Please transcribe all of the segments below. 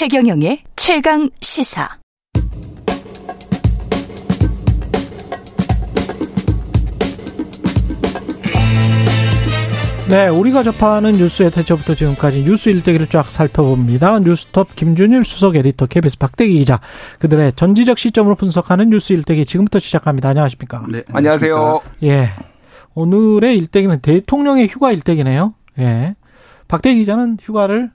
최경영의 최강 시사. 네, 우리가 접하는 뉴스의 대처부터 지금까지 뉴스 일대기를 쫙 살펴봅니다. 뉴스톱 김준일 수석 에디터, KBS 박대기 기자, 그들의 전지적 시점으로 분석하는 뉴스 일대기 지금부터 시작합니다. 안녕하십니까? 네, 안녕하세요. 예. 오늘의 일대기는 대통령의 휴가 일대기네요. 예. 박대기 기자는 휴가를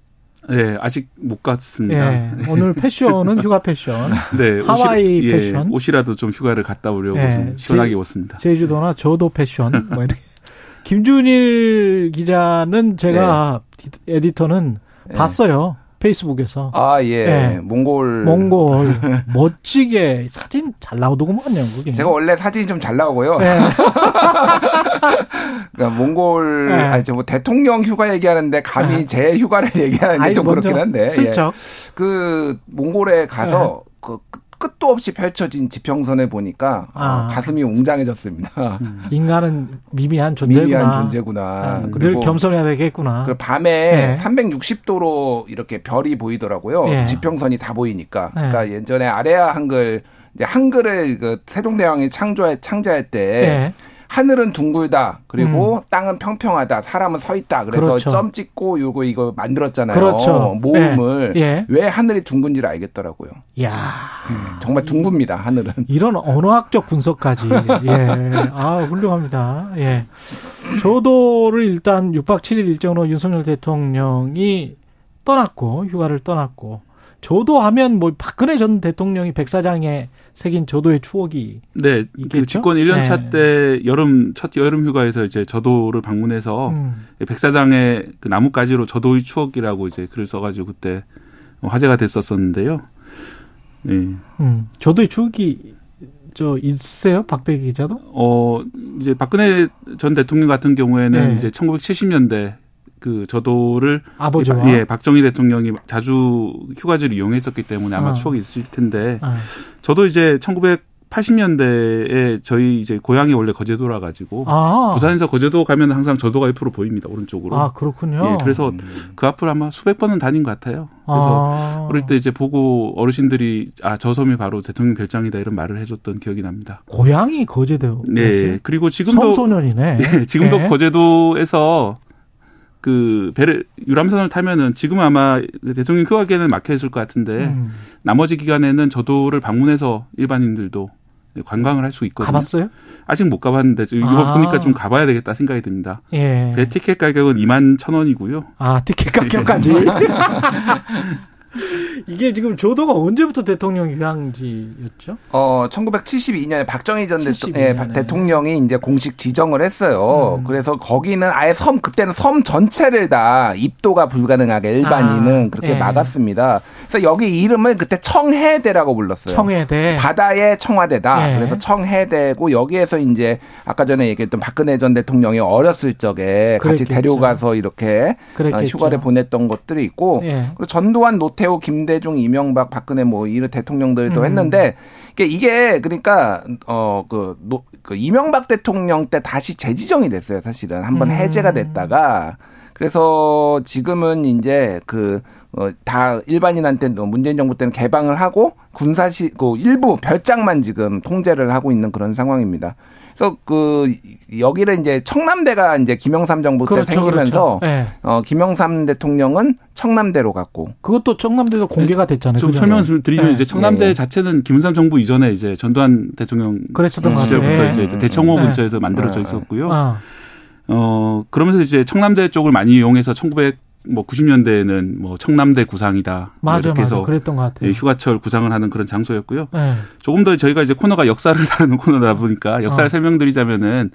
네, 아직 못 갔습니다. 예, 오늘 패션은 휴가 패션. 네, 하와이 옷이, 패션. 예, 옷이라도 좀 휴가를 갔다 오려고 예, 좀 시원하게 제, 입었습니다. 제주도나 저도 패션 뭐 이렇게. 김준일 기자는 제가 네. 에디터는 네. 봤어요. 페이스북에서. 아, 예. 네. 몽골. 몽골. 멋지게 사진 잘 나오더구만요, 그게. 제가 원래 사진이 좀 잘 나오고요. 네. 그러니까 몽골, 네. 아니, 저뭐 대통령 휴가 얘기하는데 감히 네. 제 휴가를 얘기하는 게 좀 그렇긴 한데. 슬쩍. 예. 그 몽골에 가서 그 끝도 없이 펼쳐진 지평선을 보니까 아. 가슴이 웅장해졌습니다. 음. 인간은 미미한 존재구나. 미미한 존재구나. 음, 늘 겸손해야 되겠구나. 그 밤에 네. 360도로 이렇게 별이 보이더라고요. 네. 지평선이 다 보이니까. 네. 그러니까 예전에 아레아 한글 한글을 그 세종대왕이 창조해 창제할 때 하늘은 둥글다. 그리고 음. 땅은 평평하다. 사람은 서 있다. 그래서 그렇죠. 점 찍고 요거 이거 만들었잖아요. 그렇죠. 모음을 예. 예. 왜 하늘이 둥근지를 알겠더라고요. 야, 예. 정말 둥굽니다. 하늘은. 이런 언어학적 분석까지. 예. 아, 훌륭합니다. 예. 저도를 일단 6박 7일 일정으로 윤석열 대통령이 떠났고 휴가를 떠났고 저도 하면 뭐 박근혜 전 대통령이 백사장에 새긴 저도의 추억이 네, 그 있겠죠? 그 집권 1년 차때 여름 첫 여름 휴가에서 이제 저도를 방문해서 음. 백사장의 그 나뭇가지로 저도의 추억이라고 이제 글을 써가지고 그때 화제가 됐었었는데요. 네. 음, 저도의 추억이 저 있으세요, 박대기 기자도? 어 이제 박근혜 전 대통령 같은 경우에는 네. 이제 1970년대 그 저도를 아버지와 예, 박정희 대통령이 자주 휴가지를 이용했었기 때문에 아마 어. 추억이 있을 텐데 어. 저도 이제 1980년대에 저희 이제 고향이 원래 거제도라 가지고 아. 부산에서 거제도 가면 항상 저도가 옆으로 보입니다 오른쪽으로. 아 그렇군요. 예, 그래서 음. 그 앞을 아마 수백 번은 다닌 것 같아요. 그래서 아. 어릴 때 이제 보고 어르신들이 아 저 섬이 바로 대통령 별장이다 이런 말을 해줬던 기억이 납니다. 고향이 거제도. 네. 그리고 지금도 성소년이네. 네, 지금도 네. 거제도에서 그 배를 유람선을 타면은 지금 아마 대통령 휴가기에는 막혀 있을 것 같은데 음. 나머지 기간에는 저도를 방문해서 일반인들도 관광을 할 수 있거든요. 가봤어요? 아직 못 가봤는데 이거 아. 보니까 좀 가봐야 되겠다 생각이 듭니다. 예. 배 티켓 가격은 2만 천 원이고요. 아 티켓 가격까지. 이게 지금 조도가 언제부터 대통령 휴양지였죠? 어, 1972년에 박정희 전 72년에. 예, 대통령이 이제 공식 지정을 했어요. 음. 그래서 거기는 아예 섬 그때는 섬 전체를 다 입도가 불가능하게 일반인은 아, 그렇게 예. 막았습니다. 그래서 여기 이름을 그때 청해대라고 불렀어요. 청해대. 바다의 청와대다. 예. 그래서 청해대고 여기에서 이제 아까 전에 얘기했던 박근혜 전 대통령이 어렸을 적에 그랬겠죠. 같이 데려가서 이렇게 어, 그랬겠죠. 휴가를 보냈던 것들이 있고 예. 그리고 전두환 노태우 김 대중 이명박 박근혜 뭐 이런 대통령들도 음. 했는데 이게 그러니까 어그 그 이명박 대통령 때 다시 재지정이 됐어요 사실은 한번 음. 해제가 됐다가 그래서 지금은 이제 그, 어, 다 일반인한테 문재인 정부 때는 개방을 하고 군사시, 그 일부 별장만 지금 통제를 하고 있는 그런 상황입니다. 그래서 그 여기를 이제 청남대가 이제 김영삼 정부 때 그렇죠, 생기면서 그렇죠. 네. 어 김영삼 대통령은 청남대로 갔고 그것도 청남대도 공개가 됐잖아요. 좀 설명 을 드리면 네. 이제 청남대 예, 예. 자체는 김영삼 정부 이전에 이제 전두환 대통령 시절부터 네. 이제 대청호 근처에서 만들어져 있었고요. 아. 어, 그러면서 이제 청남대 쪽을 많이 이용해서 1900, 뭐 90년대에는 뭐 청남대 구상이다. 맞아, 이렇게 해서 맞아. 그랬던 것 같아요. 예, 휴가철 구상을 하는 그런 장소였고요. 네. 조금 더 저희가 이제 코너가 역사를 다루는 코너다 보니까 역사를 어. 설명드리자면은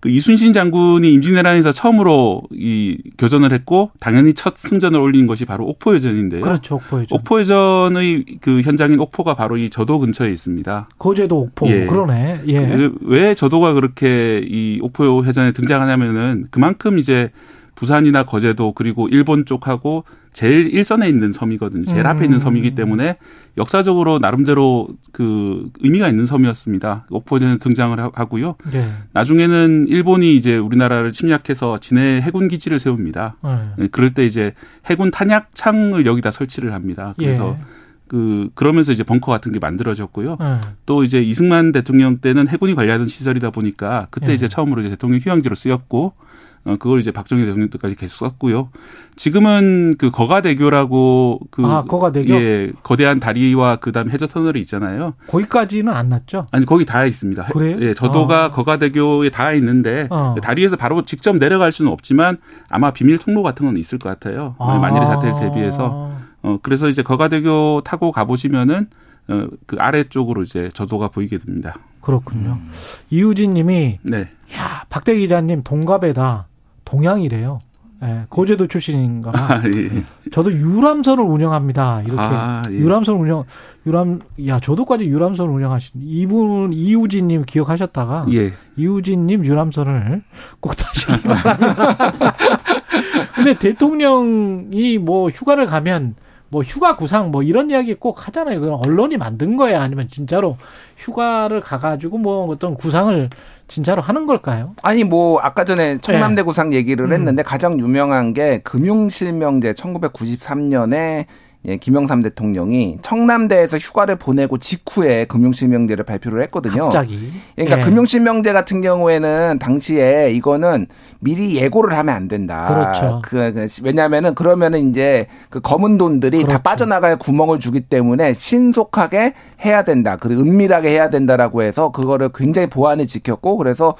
그 이순신 장군이 임진왜란에서 처음으로 이 교전을 했고 당연히 첫 승전을 올린 것이 바로 옥포해전인데요. 그렇죠, 옥포해전. 옥포해전의 그 현장인 옥포가 바로 이 저도 근처에 있습니다. 거제도 옥포. 예. 그러네. 예. 그왜 저도가 그렇게 이 옥포해전에 등장하냐면은 그만큼 이제 부산이나 거제도 그리고 일본 쪽하고 제일 일선에 있는 섬이거든요. 제일 음. 앞에 있는 섬이기 때문에 역사적으로 나름대로 그 의미가 있는 섬이었습니다. 오포제는 등장을 하고요. 네. 나중에는 일본이 이제 우리나라를 침략해서 진해 해군 기지를 세웁니다. 네. 네 그럴 때 이제 해군 탄약창을 여기다 설치를 합니다. 그래서 예. 그 그러면서 이제 벙커 같은 게 만들어졌고요. 네. 또 이제 이승만 대통령 때는 해군이 관리하던 시설이다 보니까 그때 네. 이제 처음으로 이제 대통령 휴양지로 쓰였고 어, 그걸 이제 박정희 대통령 때까지 계속 썼고요. 지금은 그 거가대교라고 그 아, 거가대교? 예, 거대한 다리와 그다음 해저 터널이 있잖아요. 거기까지는 안 났죠? 아니 거기 다 있습니다. 그래요? 예, 저도가 아. 거가대교에 다 있는데 어. 다리에서 바로 직접 내려갈 수는 없지만 아마 비밀 통로 같은 건 있을 것 같아요. 아. 만일의 사태를 대비해서 어 그래서 이제 거가대교 타고 가 보시면은 어, 그 아래쪽으로 이제 저도가 보이게 됩니다. 그렇군요. 음. 이우진 님이 네. 야, 박대 기자님 동갑에다 동양이래요. 예, 고제도 출신인가. 아, 예. 저도 유람선을 운영합니다. 이렇게 아, 예. 유람선 운영 유람 야 저도까지 유람선 운영하신 이분 이우진님 기억하셨다가 예. 이우진님 유람선을 꼭 바랍니다. 근데 대통령이 뭐 휴가를 가면 뭐 휴가 구상 뭐 이런 이야기 꼭 하잖아요. 그건 언론이 만든 거야 아니면 진짜로 휴가를 가가지고 뭐 어떤 구상을 진짜로 하는 걸까요? 아니 뭐 아까 전에 청남대 네. 구상 얘기를 음. 했는데 음. 가장 유명한 게 금융실명제 1993년에 예, 김영삼 대통령이 청남대에서 휴가를 보내고 직후에 금융실명제를 발표를 했거든요. 갑자기. 그러니까 예. 금융실명제 같은 경우에는 당시에 이거는 미리 예고를 하면 안 된다. 그렇죠. 그, 그 왜냐하면은 그러면은 이제 그 검은 돈들이 그렇죠. 다 빠져나갈 구멍을 주기 때문에 신속하게 해야 된다. 그리고 은밀하게 해야 된다라고 해서 그거를 굉장히 보안을 지켰고 그래서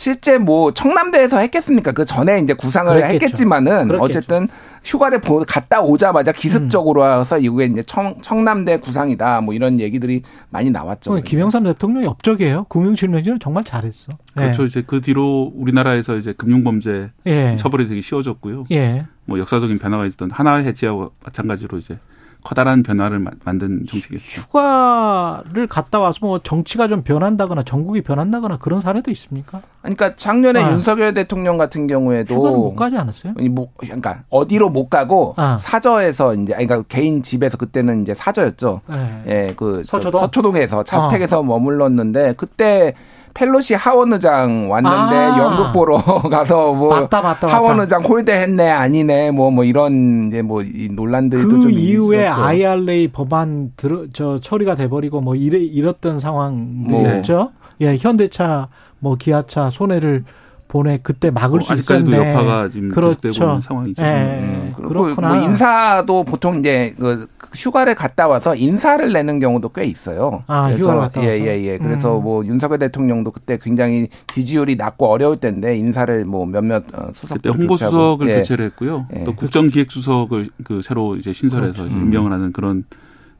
실제 뭐 청남대에서 했겠습니까? 그 전에 이제 구상을 그랬겠죠. 했겠지만은 그렇겠죠. 어쨌든 휴가를 갔다 오자마자 기습적으로 음. 와서 이후에 이제 청, 청남대 구상이다 뭐 이런 얘기들이 많이 나왔죠. 김영삼 대통령이 업적이에요. 금융실명제는 정말 잘했어. 그렇죠. 예. 이제 그 뒤로 우리나라에서 이제 금융범죄 예. 처벌이 되게 쉬워졌고요. 예. 뭐 역사적인 변화가 있었던 하나 해지와 마찬가지로 이제 커다란 변화를 만든 정책이었죠. 휴가를 갔다 와서 뭐 정치가 좀 변한다거나 전국이 변한다거나 그런 사례도 있습니까? 그러니까 작년에 아. 윤석열 대통령 같은 경우에도 휴가를 못 가지 않았어요? 뭐 그러니까 어디로 못 가고 아. 사저에서 이제 그러니까 개인 집에서 그때는 이제 사저였죠. 네. 예, 그 서초동? 서초동에서 자택에서 어. 머물렀는데 그때 펠로시 하원 의장 왔는데 아. 연극 보러 가서 뭐 맞다, 맞다, 하원. 의장 홀대했네 아니네 뭐뭐 뭐 이런 이제 뭐 논란들도 그 이후에 있었죠. IRA 법안 들어 저 처리가 돼 버리고 뭐 이래 이랬던 상황들이었죠. 뭐. 예, 현대차 뭐 기아차 손해를 보내 그때 막을 어, 수 있었는데 여파가 지금 그렇죠. 상황이죠. 예, 음. 그리고 뭐 인사도 보통 이제 그 휴가를 갔다 와서 인사를 내는 경우도 꽤 있어요. 아, 그래서 휴가 갔다 와서. 예, 예, 예. 그래서 음. 뭐 윤석열 대통령도 그때 굉장히 지지율이 낮고 어려울 때인데 인사를 뭐 몇몇 어, 수석 그때 홍보 수석을 예. 교체를 했고요. 예. 또 국정기획수석을 그 새로 이제 신설해서 그렇죠. 임명을 하는 그런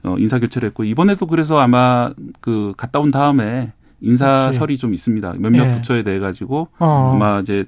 어, 인사 교체를 했고 이번에도 그래서 아마 그 갔다 온 다음에 인사설이 좀 있습니다. 몇몇 예. 부처에 대해 가지고 어. 아마 이제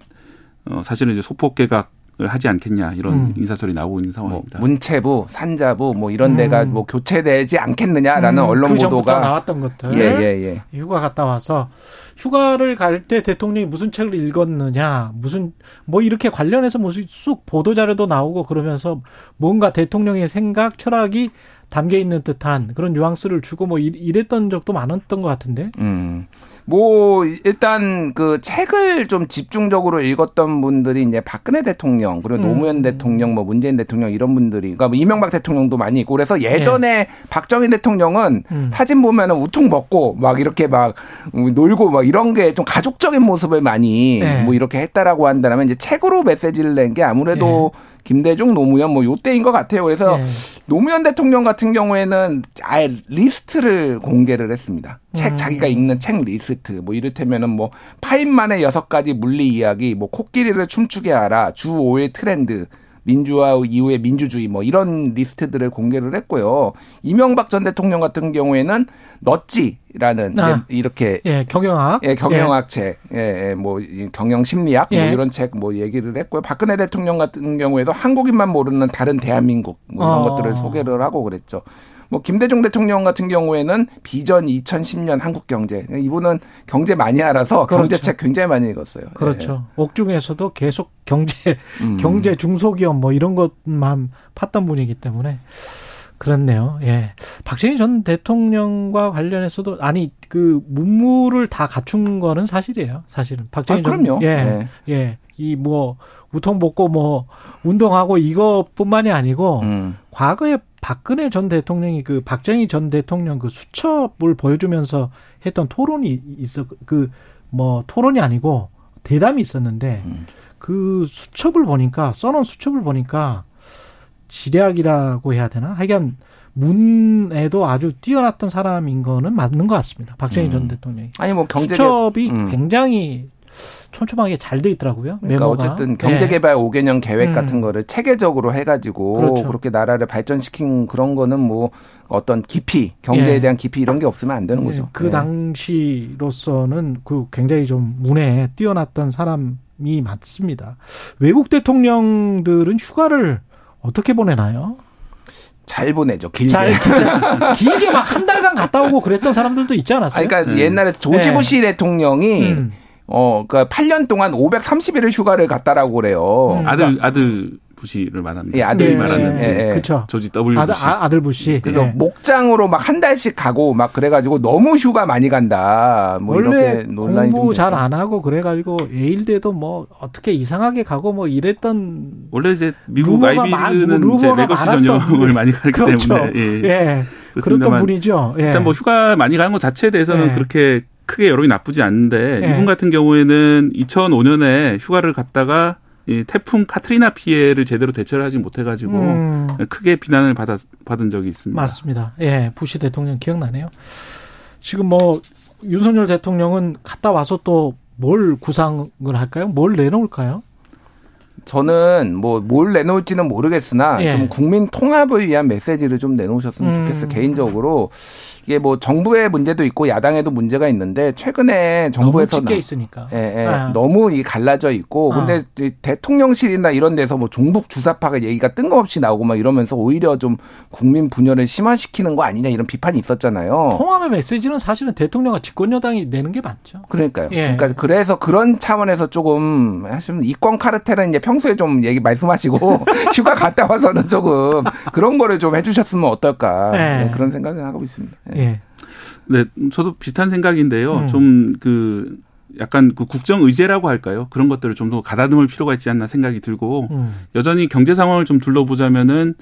어 사실은 이제 소폭 개각 을 하지 않겠냐 이런 음. 인사설이 나오고 있는 상황입니다. 뭐 문체부, 산자부 뭐 이런 데가 음. 뭐 교체되지 않겠느냐라는 음. 언론 그 보도가 나왔던 것들. 예, 예, 예. 휴가 갔다 와서 휴가를 갈 때 대통령이 무슨 책을 읽었느냐, 무슨 뭐 이렇게 관련해서 무슨 쑥 보도 자료도 나오고 그러면서 뭔가 대통령의 생각, 철학이 담겨 있는 듯한 그런 뉘앙스를 주고 뭐 이랬던 적도 많았던 것 같은데. 음. 뭐 일단 그 책을 좀 집중적으로 읽었던 분들이 이제 박근혜 대통령 그리고 음. 노무현 대통령 뭐 문재인 대통령 이런 분들이 그러니까 뭐 이명박 대통령도 많이 있고 그래서 예전에 네. 박정희 대통령은 음. 사진 보면은 우통 먹고 막 이렇게 막 놀고 막 이런 게 좀 가족적인 모습을 많이 네. 뭐 이렇게 했다라고 한다면 이제 책으로 메시지를 낸 게 아무래도 네. 김대중, 노무현 뭐 요때인 것 같아요. 그래서 네. 노무현 대통령 같은 경우에는 아예 리스트를 공개를 했습니다. 책 음. 자기가 읽는 책 리스트 뭐 이를테면은 뭐 파인만의 여섯 가지 물리 이야기, 뭐 코끼리를 춤추게 하라, 주 5일 트렌드 민주화 이후의 민주주의 뭐 이런 리스트들을 공개를 했고요. 이명박 전 대통령 같은 경우에는 넛지라는 아, 이렇게 예, 경영학 예, 경영학 예. 책, 예, 예, 뭐 경영 심리학 뭐 예. 뭐 이런 책 뭐 얘기를 했고요. 박근혜 대통령 같은 경우에도 한국인만 모르는 다른 대한민국 뭐 이런 어. 것들을 소개를 하고 그랬죠. 뭐 김대중 대통령 같은 경우에는 비전 2010년 한국 경제. 이분은 경제 많이 알아서 그렇죠. 경제책 굉장히 많이 읽었어요. 그렇죠. 예. 옥중에서도 계속 경제 음. 경제 중소기업 뭐 이런 것만 팠던 분이기 때문에 그렇네요. 예. 박정희 전 대통령과 관련해서도 아니 그 문물을 다 갖춘 거는 사실이에요. 사실은 박정희 아, 그럼요. 전 예. 네. 예. 이 뭐 우통 벗고 뭐 운동하고 이것뿐만이 아니고 음. 과거에 박근혜 전 대통령이 그 박정희 전 대통령 그 수첩을 보여주면서 했던 토론이 있어 그뭐 토론이 아니고 대담이 있었는데 음. 그 수첩을 보니까 써놓은 수첩을 보니까 지략이라고 해야 되나? 하여간 문에도 아주 뛰어났던 사람인 거는 맞는 것 같습니다. 박정희 음. 전 대통령이. 아니 뭐 경제 수첩이 음. 굉장히 촘촘하게 잘 돼 있더라고요. 그러니까 메모가. 어쨌든 경제개발 네. 5개년 계획 음. 같은 거를 체계적으로 해가지고 그렇죠. 그렇게 나라를 발전시킨 그런 거는 뭐 어떤 깊이 경제에 예. 대한 깊이 이런 게 없으면 안 되는 예. 거죠. 그 네. 당시로서는 그 굉장히 좀 문에 뛰어났던 사람 이 맞습니다. 외국 대통령들은 휴가를 어떻게 보내나요? 잘 보내죠. 길게. 잘, 길게 막 한 달간 갔다 오고 그랬던 사람들도 있지 않았어요? 아 그러니까 음. 옛날에 조지 네. 부시 대통령이 음. 어, 그러니까 8년 동안 530일을 휴가를 갔다라고 그래요. 음. 아들 아들 부시를 말합니다. 예, 아들이 네, 말하는. 네, 예, 예. 그렇죠. 조지 W 아들, 부시. 아, 들 부시. 그래서 예. 목장으로 막 한 달씩 가고 막 그래가지고 너무 휴가 많이 간다. 뭐 원래 이렇게 논란이 공부 잘 안 하고 그래가지고 예일대도 뭐 어떻게 이상하게 가고 뭐 이랬던. 원래 이제 미국 아이비는 이제 legacy 전형을 많이 가기 그렇죠. 때문에. 예. 예. 그렇던 분이죠. 예. 일단 뭐 휴가 많이 가는 것 자체에 대해서는 예. 그렇게 크게 여론이 나쁘지 않은데 예. 이분 같은 경우에는 2005년에 휴가를 갔다가 이 태풍 카트리나 피해를 제대로 대처를 하지 못해가지고 음. 크게 비난을 받았, 받은 적이 있습니다. 맞습니다. 예, 부시 대통령 기억나네요. 지금 뭐 윤석열 대통령은 갔다 와서 또 뭘 구상을 할까요? 뭘 내놓을까요? 저는 뭐 뭘 내놓을지는 모르겠으나 예. 좀 국민 통합을 위한 메시지를 좀 내놓으셨으면 음. 좋겠어요. 개인적으로 이게 뭐 정부의 문제도 있고 야당에도 문제가 있는데 최근에 정부에서 너무 있으니까 예, 예, 아. 너무 이 갈라져 있고 아. 근데 대통령실이나 이런 데서 뭐 종북 주사파가 얘기가 뜬금없이 나오고 막 이러면서 오히려 좀 국민 분열을 심화시키는 거 아니냐 이런 비판이 있었잖아요. 통합의 메시지는 사실은 대통령과 집권 여당이 내는 게 맞죠. 그러니까요. 예. 그러니까 그래서 그런 차원에서 조금 하시면 이권 카르텔은 이제 평소에 좀 얘기 말씀하시고 휴가 갔다 와서는 조금 그런 거를 좀 해주셨으면 어떨까 네. 그런 생각을 하고 있습니다. 예. 네, 저도 비슷한 생각인데요. 음. 좀그 약간 그 국정 의제라고 할까요? 그런 것들을 좀 더 가다듬을 필요가 있지 않나 생각이 들고 음. 여전히 경제 상황을 좀 둘러보자면은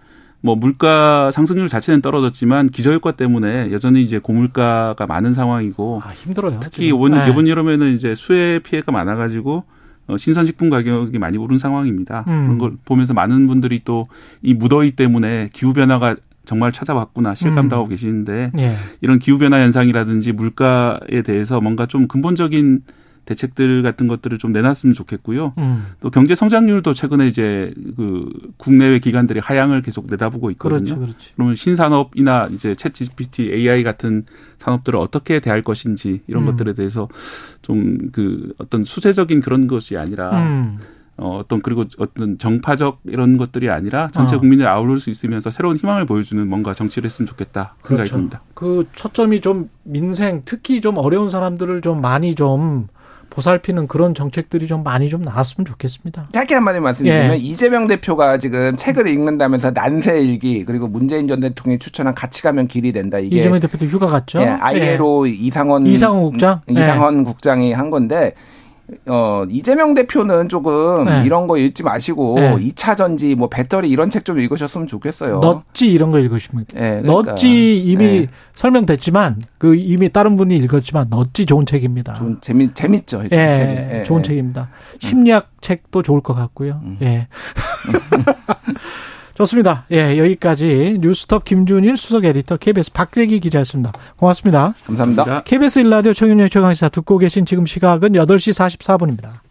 뭐 물가 상승률 자체는 떨어졌지만 기저효과 때문에 여전히 이제 고물가가 많은 상황이고 아, 힘들어요. 특히 이번 네. 이번 여름에는 이제 수해 피해가 많아가지고 어, 신선식품 가격이 많이 오른 상황입니다. 음. 그런 걸 보면서 많은 분들이 또 이 무더위 때문에 기후 변화가 정말 찾아왔구나 실감도 하고 음. 계시는데 예. 이런 기후 변화 현상이라든지 물가에 대해서 뭔가 좀 근본적인 대책들 같은 것들을 좀 내놨으면 좋겠고요. 음. 또 경제 성장률도 최근에 이제 그 국내외 기관들이 하향을 계속 내다보고 있거든요. 그렇죠, 그렇죠. 그러면 신산업이나 이제 챗 GPT, AI 같은 산업들을 어떻게 대할 것인지 이런 음. 것들에 대해서 좀 그 어떤 수세적인 그런 것이 아니라 음. 어, 어떤 그리고 어떤 정파적 이런 것들이 아니라 전체 어. 국민을 아우를 수 있으면서 새로운 희망을 보여주는 뭔가 정치를 했으면 좋겠다 생각이 그렇죠. 듭니다. 그 초점이 좀 민생 특히 좀 어려운 사람들을 좀 많이 좀 보살피는 그런 정책들이 좀 많이 좀 나왔으면 좋겠습니다. 짧게 한마디 말씀드리면 예. 이재명 대표가 지금 책을 읽는다면서 난세 일기 그리고 문재인 전 대통령이 추천한 같이 가면 길이 된다. 이게 이재명 대표도 휴가 갔죠. 예, 아이에로 예. 이상원 이상원 국장 이상원 예. 국장이 한 건데 어, 이재명 대표는 조금 네. 이런 거 읽지 마시고 네. 2차 전지 뭐 배터리 이런 책 좀 읽으셨으면 좋겠어요. 넛지 이런 거 읽으시면 네, 그러니까. 넛지 이미 네. 설명됐지만 그 이미 다른 분이 읽었지만 넛지 좋은 책입니다. 좋은 재미 재밌죠. 예, 책이. 예, 좋은 예. 책입니다. 심리학 음. 책도 좋을 것 같고요. 음. 예. 좋습니다. 예, 여기까지 뉴스톱 김준일 수석 에디터 KBS 박대기 기자였습니다. 고맙습니다. 감사합니다. KBS 일라디오 청년의 최강시사 듣고 계신 지금 시각은 8시 44분입니다.